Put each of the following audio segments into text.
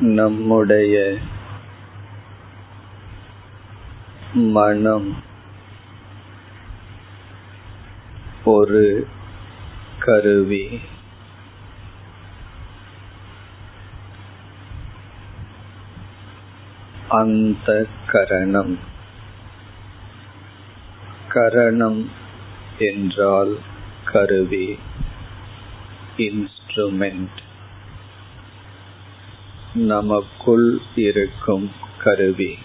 நம்முடைய மனம் ஒரு கருவி. அந்த கரணம். கரணம் என்றால் கருவி இன்ஸ்ட்ருமெண்ட் நமக்குள் இருக்கும் கருவி.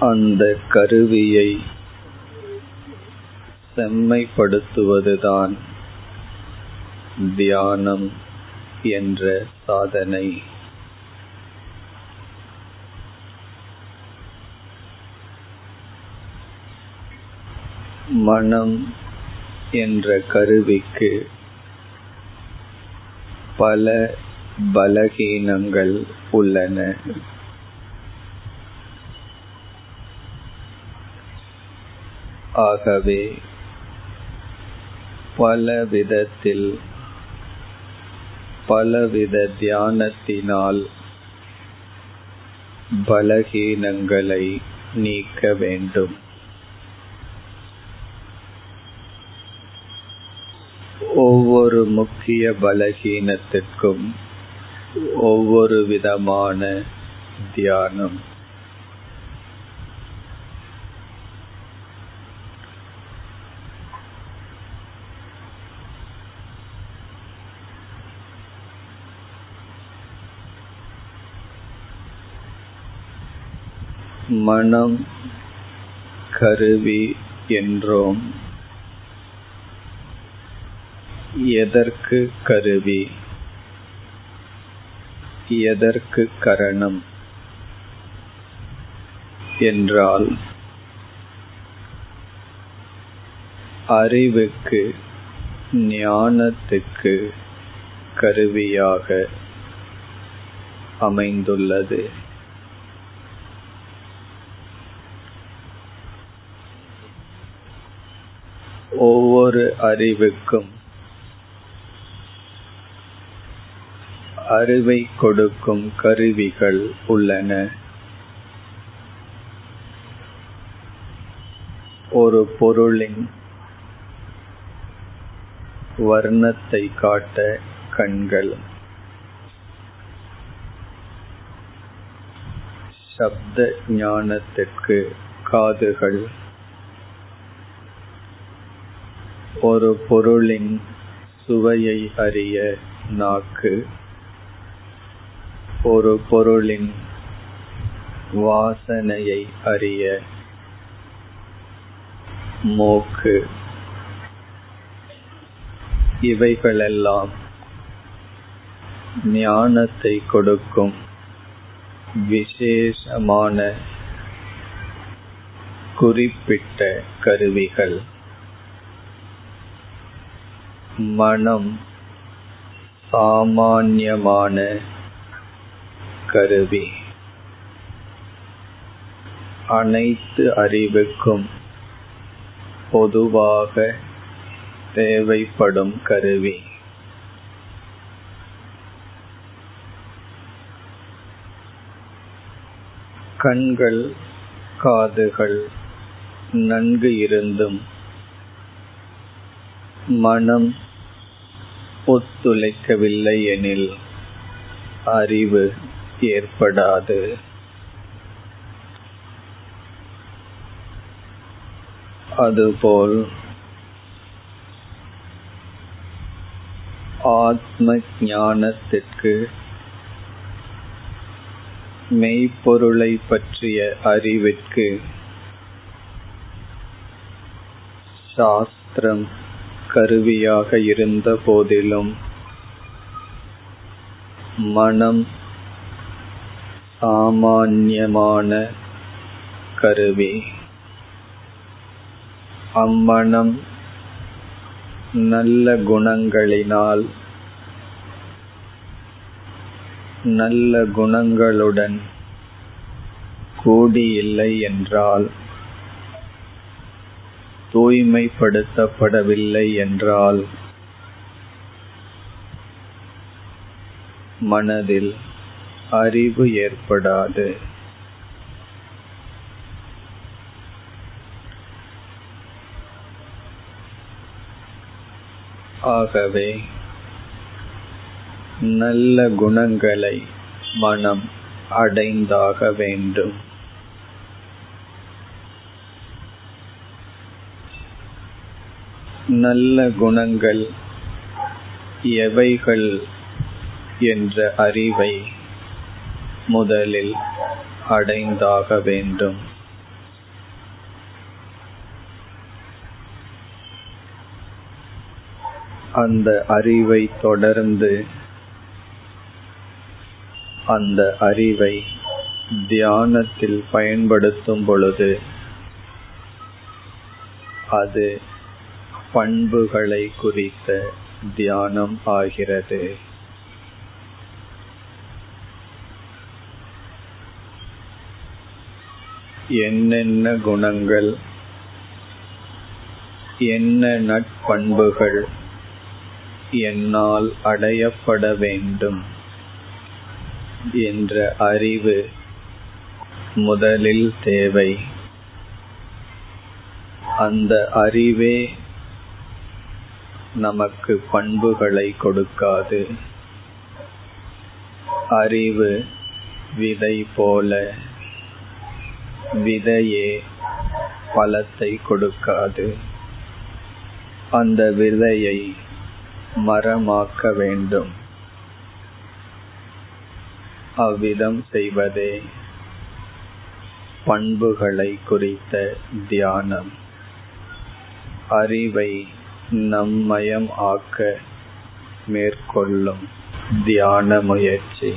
அந்த கருவியை செம்மைப்படுத்துவதுதான் தியானம் என்ற சாதனை. மனம் என்ற கருவிக்கு பல பலகீனங்கள் உள்ளன. ஆகவே பல விதத்தில் பலவித தியானத்தினால் பலகீனங்களை நீக்க வேண்டும். ஒவ்வொரு முக்கிய பலகீனத்திற்கும் ஒவ்வொரு விதமான தியானம். மனம் கருவி என்றோம். எதற்கு கருவி எதற்கு கரணம்? என்றால் அறிவுக்கு ஞானத்துக்கு கருவியாக அமைந்துள்ளது. ஒவ்வொரு அறிவுக்கும் அறிவை கொடுக்கும் கருவிகள் உள்ளன. ஒரு பொருளின் வர்ணத்தை காட்ட கண்கள் சப்த ஞானத்திற்கு காதுகள் ஒரு பொருளின் சுவையை அறிய நாக்கு ஒரு பொருளின் வாசனையை அறிய மூக்கு. இவைகளெல்லாம் ஞானத்தை கொடுக்கும் விசேஷமான குறிப்பிட்ட கருவிகள். மனம் சாமான்யமான கருவி அனைத்து அறிவுக்கும் பொதுவாக தேவைப்படும் கருவி. கண்கள் காதுகள் நன்கு இருந்தும் மனம் ஒத்துழைக்கவில்லை எனில் அறிவு ஏற்படாது. அதுபோல் ஆத்ம ஞானத்திற்கு மெய்ப்பொருளை பற்றிய அறிவிற்கு சாஸ்திரம் கருவியாக இருந்த போதிலும் மனம் சாமான்யமான கருவி. அம்மனம் நல்ல குணங்களினால் நல்ல குணங்களுடன் கூடியில்லை என்றால் தூய்மைப்படுத்தப்படவில்லை என்றால் மனதில் அறிவு ஏற்படாது. ஆகவே நல்ல குணங்களை மனம் அடைந்தாக வேண்டும். நல்ல குணங்கள் எவைகள் என்ற அறிவை முதலில் அடைந்தாக வேண்டும். அந்த அறிவை தொடர்ந்து அந்த அறிவை தியானத்தில் பயன்படுத்தும் பொழுது அது பண்புகளை குறித்த தியானம் ஆகிறது. என்னென்ன குணங்கள் என்ன நட்பண்புகள் என்னால் அடையப்பட வேண்டும் என்ற அறிவு முதலில் தேவை. அந்த அறிவே நமக்கு பண்புகளை கொடுக்காது. அறிவு விதை போல விதையே பலத்தை கொடுக்காது. அந்த விதையை மரமாக்க வேண்டும். அவ்விதம் செய்வதே பண்புகளை குறித்த தியானம். அறிவை நம்மயம் ஆக்க மேற்கொள்ளும் தியான முயற்சி.